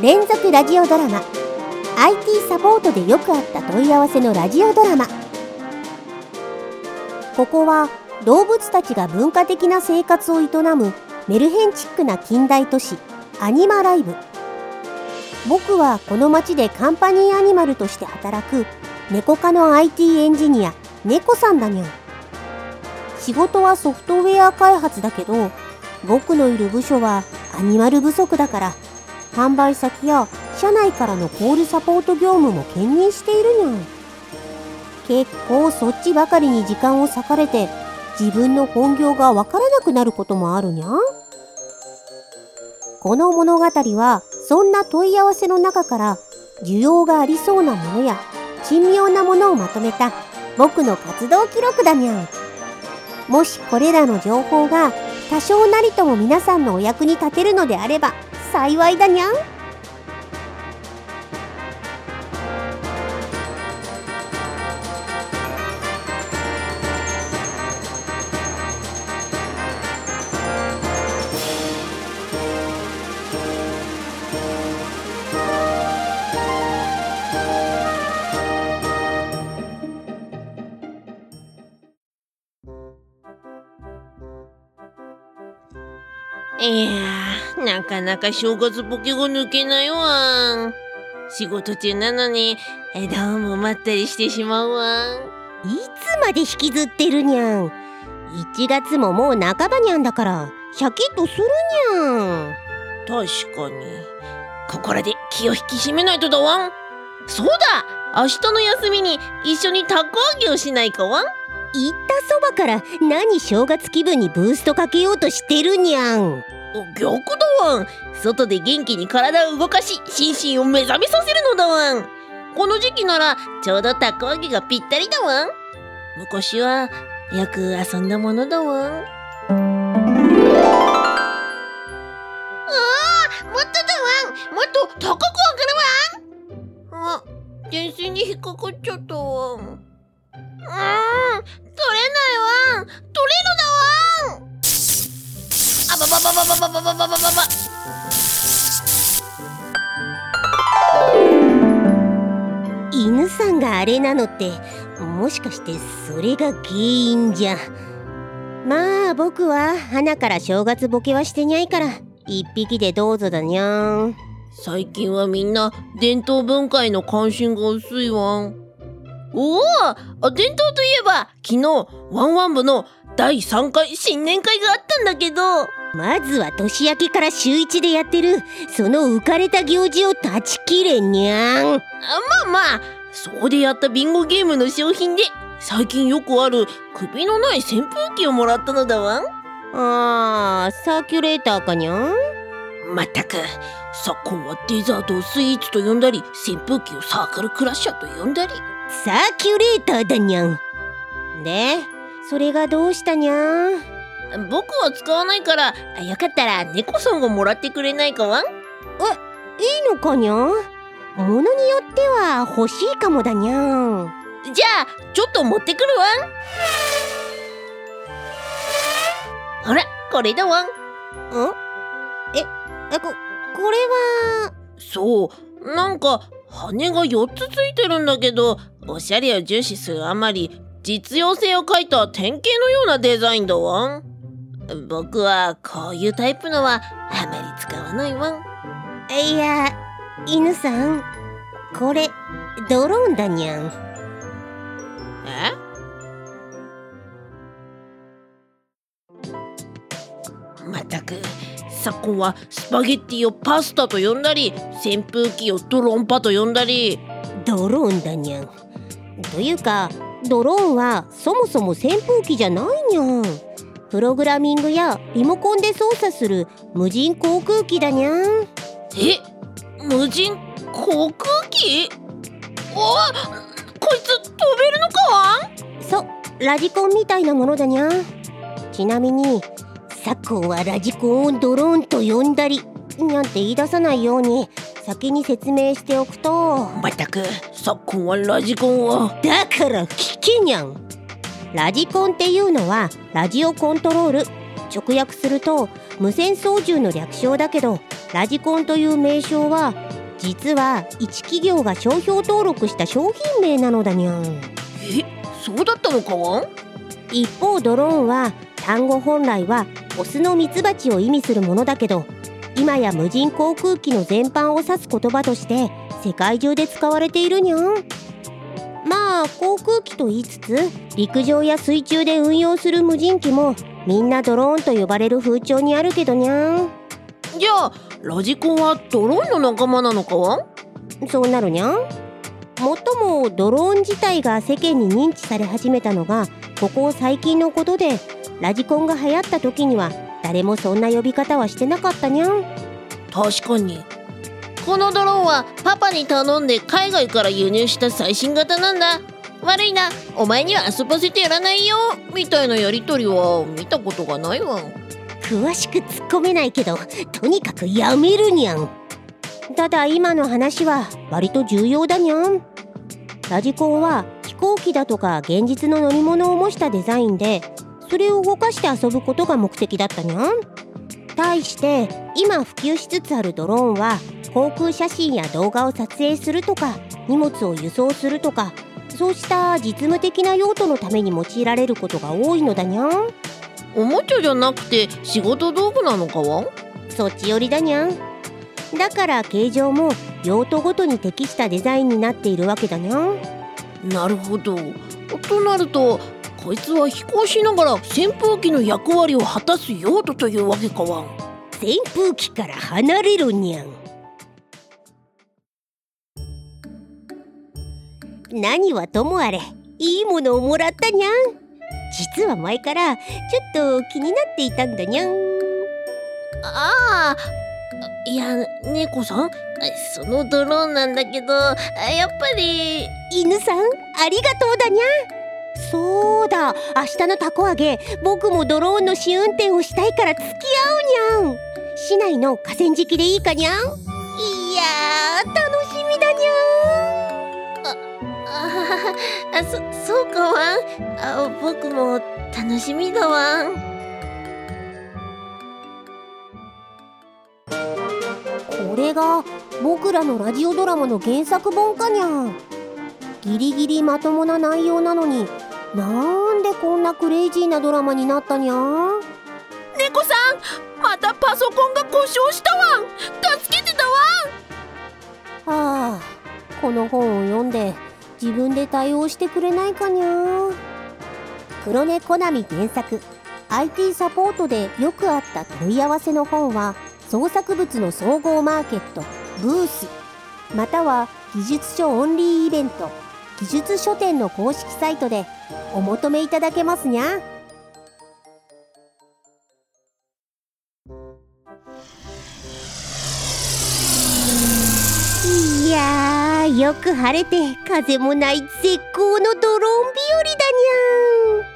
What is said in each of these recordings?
連続ラジオドラマ。IT サポートでよくあった問い合わせのラジオドラマ。ここは動物たちが文化的な生活を営むメルヘンチックな近代都市アニマライブ。僕はこの町でカンパニーアニマルとして働く猫科の IT エンジニア猫さんだにゃん。仕事はソフトウェア開発だけど僕のいる部署はアニマル不足だから販売先や社内からのコールサポート業務も兼任しているにゃん結構そっちばかりに時間を割かれて自分の本業がわからなくなることもあるにゃ。んこの物語はそんな問い合わせの中から需要がありそうなものや珍妙なものをまとめた僕の活動記録だにゃ。んもしこれらの情報が多少なりとも皆さんのお役に立てるのであれば幸いだにゃん。いやー、なかなか正月ボケが抜けないわ。仕事中なのに、えどうも待ったりしてしまうわ。いつまで引きずってるにゃん1月ももう半ばにゃんだからシャキッとするにゃん確かに。ここらで気を引き締めないとだわん。そうだ明日の休みに一緒にたこ揚げをしないかわん。言ったそばから何正月気分にブーストかけようとしてるにゃん逆だわん。外で元気に体を動かし心身を目覚めさせるのだわん。この時期ならちょうどたこ揚げがぴったりだわん。昔はよく遊んだものだわん。ああもっとだわん。もっと高く上がるわん。あ電線に引っかかっちゃったわん。うん取れないわん。取れるだわん。あばばばばばばばばばばば犬さんがあれなのってもしかしてそれが原因じゃまあ僕は花から正月ボケはしてにゃいから一匹でどうぞだにゃん最近はみんな伝統文化への関心が薄いわんおお伝統といえば昨日ワンワン部の第3回新年会があったんだけどまずは年明けから週一でやってる。その浮かれた行事を断ち切れにゃん。あまあまあ。そこでやったビンゴゲームの商品で最近よくある首のない扇風機をもらったのだわん。あーサーキュレーターかにゃん？まったく昨今はデザートをスイーツと呼んだり扇風機をサークルクラッシャーと呼んだり。サーキュレーターだにゃん。でそれがどうしたにゃん？僕は使わないからよかったら猫さんをもらってくれないかわんいいのかにゃ？んものによっては欲しいかもだにゃん。じゃあちょっと持ってくるわ。んほらこれだわ。んん？ええここれは？そう。なんか羽が4つついてるんだけどおしゃれを重視するあまり実用性を書いた典型のようなデザインだわ。ん僕はこういうタイプのはあまり使わないわ。んいや犬さんこれドローンだにゃん。え？まったく昨今はスパゲッティをパスタと呼んだり扇風機をドロンパと呼んだり。ドローンだにゃん。というかドローンはそもそも扇風機じゃないにゃんプログラミングやリモコンで操作する無人航空機だにゃん。え？無人航空機？おこいつ飛べるのか？わんそラジコンみたいなものだにゃん。ちなみに昨今はラジコンをドローンと呼んだりにゃんって言い出さないように先に説明しておくと。まったく昨今はラジコンはだから聞けにゃんラジコンっていうのはラジオコントロール。直訳すると無線操縦の略称だけどラジコンという名称は実は一企業が商標登録した商品名なのだにゃん。えそうだったのかわん？一方ドローンは単語本来はオスのミツバチを意味するものだけど今や無人航空機の全般を指す言葉として世界中で使われているにゃんまあ航空機と言いつつ陸上や水中で運用する無人機もみんなドローンと呼ばれる風潮にあるけどにゃん。じゃあラジコンはドローンの仲間なのか？そうなるにゃん。もっともドローン自体が世間に認知され始めたのがここ最近のことでラジコンが流行った時には誰もそんな呼び方はしてなかったにゃん。確かにこのドローンはパパに頼んで海外から輸入した最新型なんだ。悪いな。お前には遊ばせてやらないよ。みたいなやりとりは見たことがないわ。詳しく突っ込めないけどとにかくやめるにゃん。ただ今の話は割と重要だにゃん。ラジコンは飛行機だとか現実の乗り物を模したデザインでそれを動かして遊ぶことが目的だったにゃん。対して今普及しつつあるドローンは航空写真や動画を撮影するとか荷物を輸送するとかそうした実務的な用途のために用いられることが多いのだにゃん。おもちゃじゃなくて仕事道具なのかわ？んそっち寄りだにゃん。だから形状も用途ごとに適したデザインになっているわけだにゃん。なるほど。となるとこいつは飛行しながら扇風機の役割を果たす用途というわけかわん。扇風機から離れろにゃん。何はともあれいいものをもらったにゃん。実は前からちょっと気になっていたんだにゃん。ああいや猫さん？そのドローンなんだけどやっぱり。犬さんありがとうだにゃそうだ。明日のたこ揚げ僕もドローンの試運転をしたいから付き合うにゃん。市内の河川敷でいいかにゃん？いやー楽しみだにゃん。ああそそうかわん。あ僕も楽しみだわん。これが僕らのラジオドラマの原作本かにゃん。ギリギリまともな内容なのになんでこんなクレイジーなドラマになったにゃん猫さんまたパソコンが故障したわ。ん助けてたわ。んはあこの本を読んで自分で対応してくれないかにゃ黒猫コナミ原作。IT サポートでよくあった問い合わせの本は創作物の総合マーケットブース。または技術書オンリーイベント。技術書店の公式サイトでお求めいただけますにゃ。いやーよく晴れて風もない絶好のドローン日和だにゃん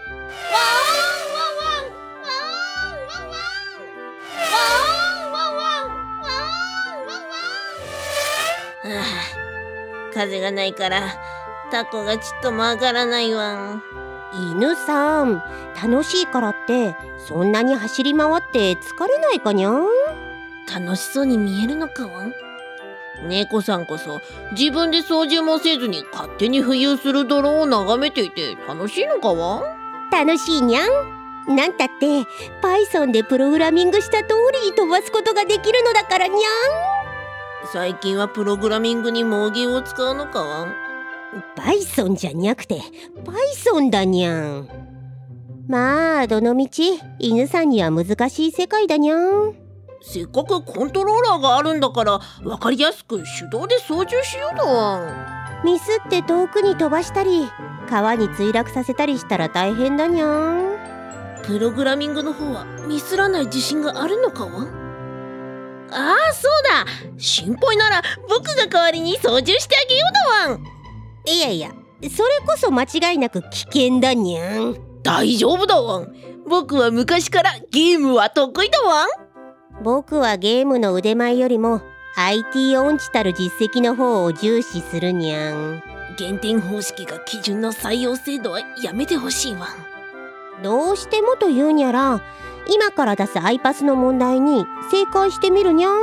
風がないからタコがちっとも上がらないわん犬さん。楽しいからってそんなに走り回って疲れないかにゃん？楽しそうに見えるのかわん？猫さんこそ自分で操縦もせずに勝手に浮遊するドローンを眺めていて楽しいのかわ楽しいにゃん？なんたって Python でプログラミングした通りに飛ばすことができるのだからにゃん？最近はプログラミングに盲言を使うのかわん？バイソンじゃにゃくてパイソンだにゃん。まあどのみち犬さんには難しい世界だにゃん。せっかくコントローラーがあるんだから分かりやすく手動で操縦しようだ。わミスって遠くに飛ばしたり川に墜落させたりしたら大変だにゃん。プログラミングの方はミスらない自信があるのかわああそうだ。心配なら僕が代わりに操縦してあげようだわ。んいやいやそれこそ間違いなく危険だにゃん。大丈夫だわん。僕は昔からゲームは得意だわん。僕はゲームの腕前よりも IT 音痴たる実績の方を重視するにゃん。減点方式が基準の採用制度はやめてほしいわん。どうしてもというにゃら今から出すアイパスの問題に正解してみるにゃん。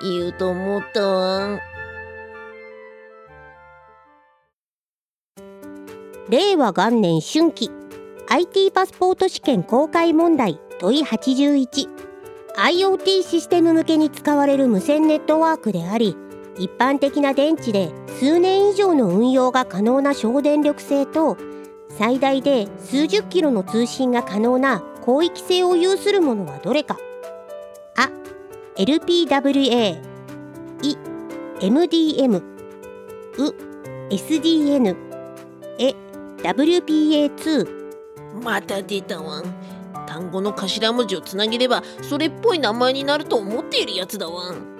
言うと思ったわ令和元年春季。IT パスポート試験公開問題。問い 81IoT システム向けに使われる無線ネットワークであり一般的な電池で数年以上の運用が可能な省電力性と最大で数十キロの通信が可能な広域性を有するものはどれか。あ LPWA い MDM う SDN WPA2 また出たわ。ん単語の頭文字をつなげればそれっぽい名前になると思っているやつだわ。ん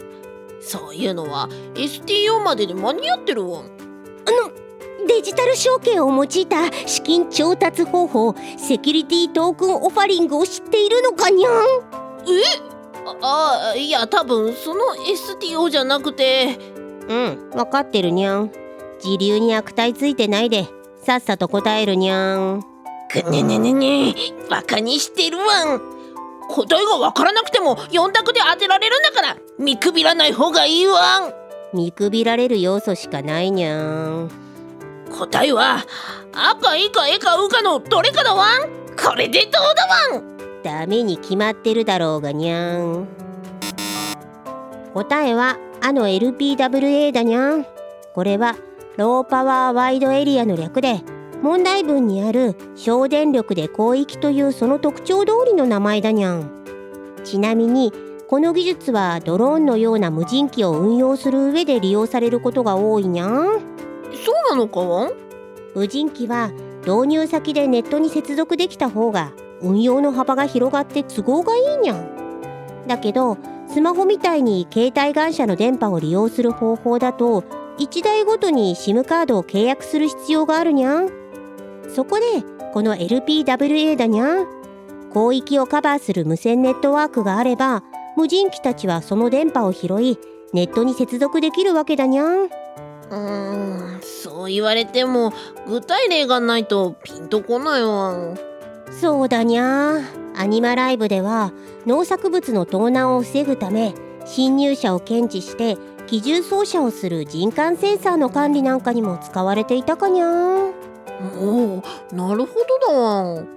そういうのは STO までで間に合ってるわ。んあのデジタル証券を用いた資金調達方法セキュリティトークンオファリングを知っているのかにゃん？え？ああいや多分その STO じゃなくて。うん分かってるにゃん。時流に悪態ついてないでさっさと答えるにゃん。くねねねね。バカにしてるわん。答えがわからなくても4択で当てられるんだから見くびらない方がいいわん。見くびられる要素しかないにゃん。答えは赤以下エかウかのどれかだわん。これでどうだわん。ダメに決まってるだろうがにゃん。答えはあの LPWA だにゃん。これはローパワーワイドエリアの略で問題文にある省電力で広域というその特徴通りの名前だにゃん。ちなみにこの技術はドローンのような無人機を運用する上で利用されることが多いにゃん。そうなのか無人機は導入先でネットに接続できた方が運用の幅が広がって都合がいいにゃん。だけどスマホみたいに携帯会社の電波を利用する方法だと1台ごとに SIM カードを契約する必要があるにゃん。そこでこの LPWA だにゃん。広域をカバーする無線ネットワークがあれば無人機たちはその電波を拾いネットに接続できるわけだにゃん。うーんそう言われても具体例がないとピンとこないわ。んそうだにゃアニマライブでは農作物の盗難を防ぐため侵入者を検知して機銃操作をする人感センサーの管理なんかにも使われていたかにゃおおなるほどだわん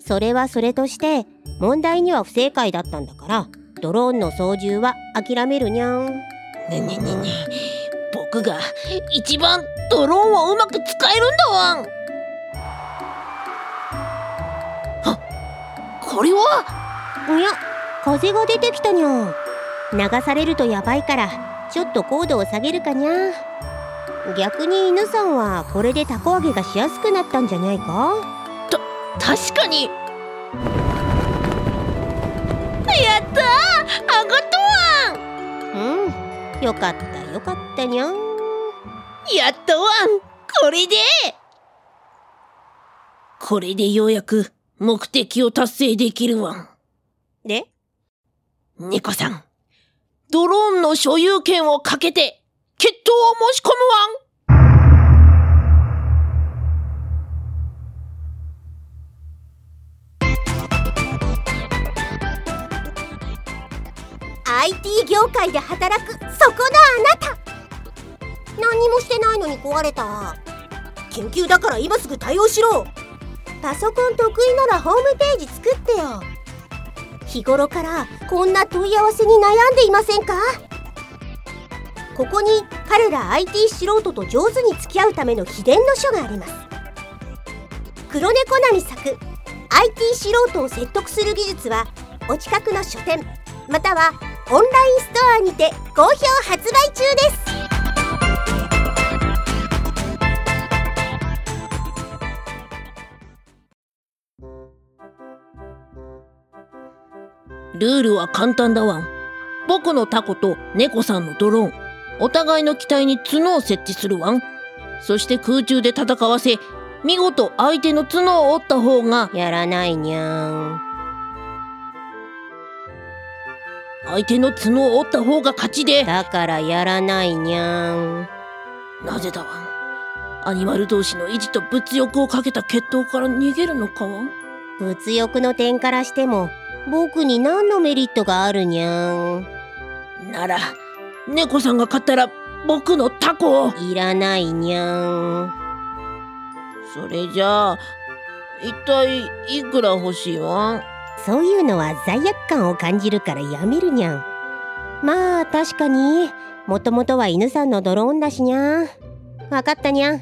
それはそれとして問題には不正解だったんだからドローンの操縦は諦めるにゃん。ねねねね僕が一番ドローンをうまく使えるんだわん。あこれは？いや風が出てきたにゃ。流されるとやばいからちょっと高度を下げるかにゃ。逆に犬さんはこれでタコ揚げがしやすくなったんじゃないか？確かに。やったー！上がったわんうん。よかったよかったにゃん。やったわんこれで！これでようやく目的を達成できるわんで猫さんドローンの所有権をかけて決闘を申し込むわん。IT 業界で働くそこのあなた。何もしてないのに壊れた。緊急だから今すぐ対応しろ。パソコン得意ならホームページ作ってよ。日頃からこんな問い合わせに悩んでいませんか？ここに彼ら IT 素人と上手に付き合うための秘伝の書があります。黒猫なみ作 IT 素人を説得する技術はお近くの書店またはオンラインストアにて好評発売中です。ルールは簡単だわ。ん僕のタコと猫さんのドローン。お互いの機体に角を設置するわ。んそして空中で戦わせ見事相手の角を折った方がやらないにゃん。相手の角を折った方が勝ちで。だからやらないにゃん。なぜだわ。んアニマル同士の意地と物欲をかけた決闘から逃げるのかわ。ん物欲の点からしても僕に何のメリットがあるにゃんなら猫さんが買ったら僕のタコを。いらないにゃんそれじゃあ一体いくら欲しいわそういうのは罪悪感を感じるからやめるにゃんまあ確かにもともとは犬さんのドローンだしにゃんわかったにゃん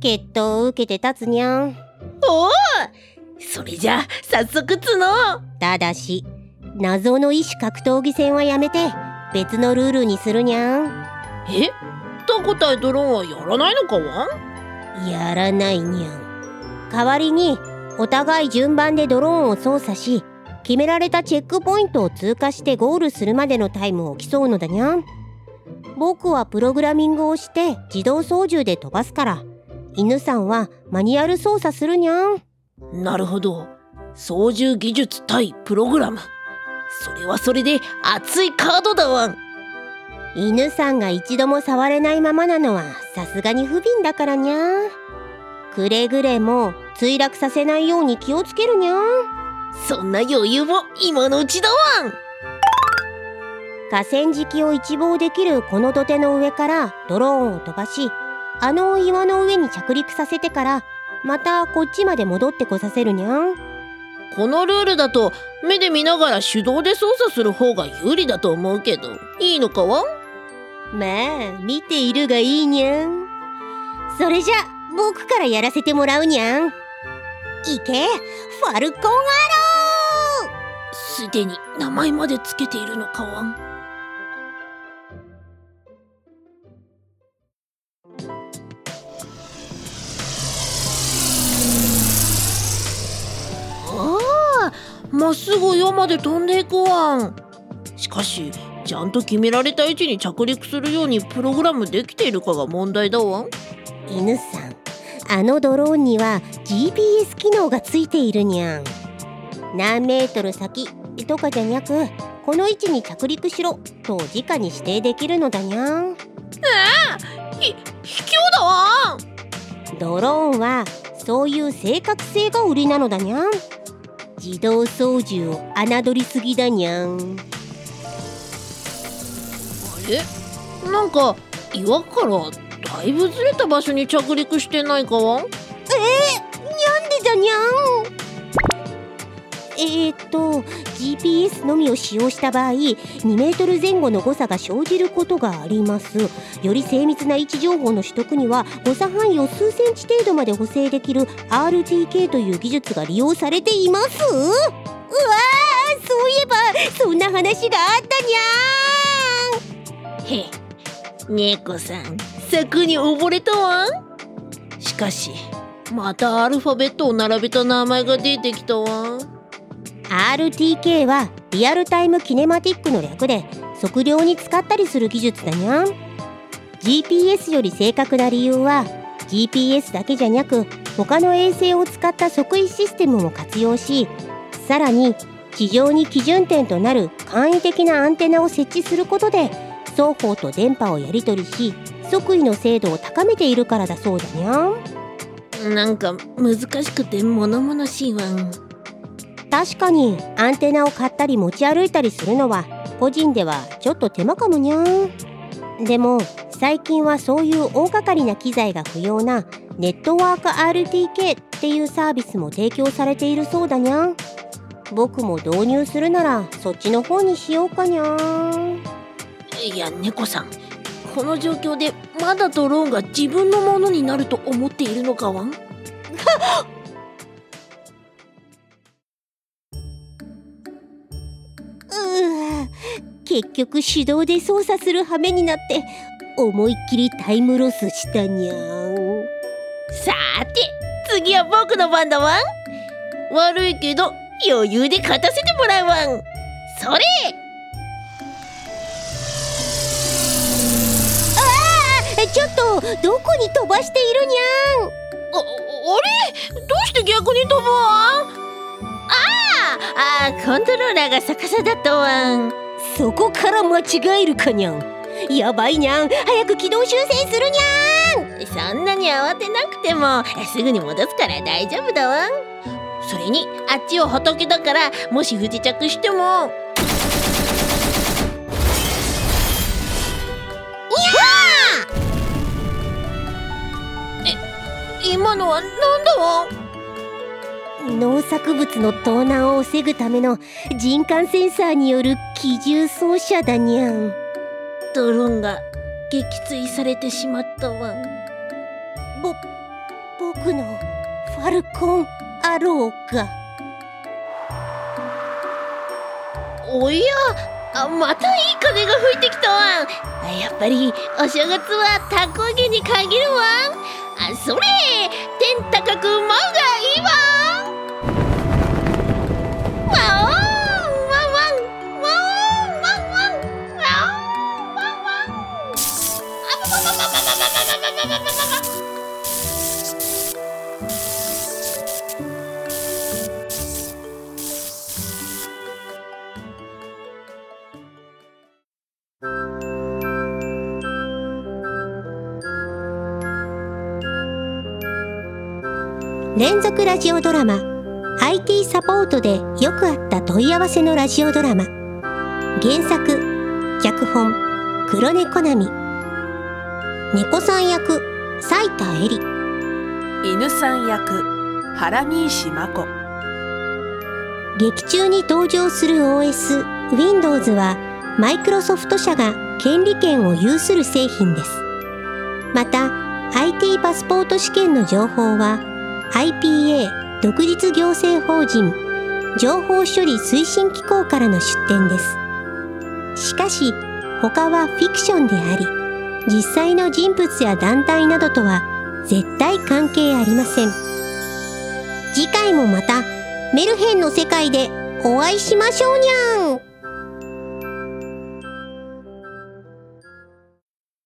決闘を受けて立つにゃんおおそれじゃあ早速角ただし謎の異種格闘技戦はやめて別のルールにするにゃん。え？タコ対ドローンはやらないのかわやらないにゃん。代わりにお互い順番でドローンを操作し決められたチェックポイントを通過してゴールするまでのタイムを競うのだにゃん。僕はプログラミングをして自動操縦で飛ばすから犬さんはマニュアル操作するにゃんなるほど。操縦技術対プログラム。それはそれで熱いカードだわん。犬さんが一度も触れないままなのはさすがに不憫だからにゃくれぐれも墜落させないように気をつけるにゃそんな余裕も今のうちだわん。河川敷を一望できるこの土手の上からドローンを飛ばしあの岩の上に着陸させてからまたこっちまで戻ってこさせるにゃん。このルールだと目で見ながら手動で操作する方が有利だと思うけどいいのかわ？まあ見ているがいいにゃん。それじゃ僕からやらせてもらうにゃん。いけファルコンアロー！すでに名前までつけているのかわ？んまっすぐ岩まで飛んでいくわん。しかしちゃんと決められた位置に着陸するようにプログラムできているかが問題だわ犬さんあのドローンには GPS 機能がついているにゃん。何メートル先とかじゃにゃくこの位置に着陸しろと直に指定できるのだにゃん。ええひ卑怯だわドローンはそういう正確性が売りなのだにゃん自動操縦を侮りすぎだにゃん。あれ？なんか岩からだいぶずれた場所に着陸してないかわえー、にゃんでじゃにゃん？えー、っと GPS のみを使用した場合2メートル前後の誤差が生じることがあります。より精密な位置情報の取得には誤差範囲を数センチ程度まで補正できる RTK という技術が利用されています。うわーそういえばそんな話があったにゃーへ猫さん柵に溺れたわ。しかしまたアルファベットを並べた名前が出てきたわ。RTK はリアルタイムキネマティックの略で測量に使ったりする技術だにゃん GPS より正確な理由は GPS だけじゃなく他の衛星を使った測位システムも活用しさらに地上に基準点となる簡易的なアンテナを設置することで双方と電波をやり取りし測位の精度を高めているからだそうだにゃんなんか難しくて物々しいわん。確かにアンテナを買ったり持ち歩いたりするのは個人ではちょっと手間かもにゃでも最近はそういう大掛かりな機材が不要なネットワーク RTK っていうサービスも提供されているそうだにゃ僕も導入するならそっちの方にしようかにゃいや猫さんこの状況でまだドローンが自分のものになると思っているのかわん？う結局手動で操作する羽目になって思いっきりタイムロスしたにゃん。さて次は僕の番だわん悪いけど余裕で勝たせてもらうわんそれ!ああちょっとどこに飛ばしているにゃん?ああれ?どうして逆に飛ぶわんああコントローラーが逆さだったわん。そこから間違えるかにゃん。やばいにゃん。早く軌道修正するにゃん。そんなに慌てなくてもすぐに戻すから大丈夫だわん。それにあっちは仏だからもし不時着しても。今のは何だわ農作物の盗難を防ぐための人感センサーによる機銃走者だにゃん。ドローンが撃墜されてしまったわ。ぼ僕のファルコンアローが。おやあまたいい風が吹いてきたわ。やっぱりお正月はたこ揚げに限るわ。それ天高く舞うがいいわ。続ラジオドラマ IT サポートでよくあった問い合わせのラジオドラマ。原作脚本黒猫なみ。猫さん役斉田恵里。犬さん役原西真子。劇中に登場する OS Windows はマイクロソフト社が権利権を有する製品です。また IT パスポート試験の情報は IPA 独立行政法人情報処理推進機構からの出展です。しかし他はフィクションであり実際の人物や団体などとは絶対関係ありません。次回もまたメルヘンの世界でお会いしましょうにゃん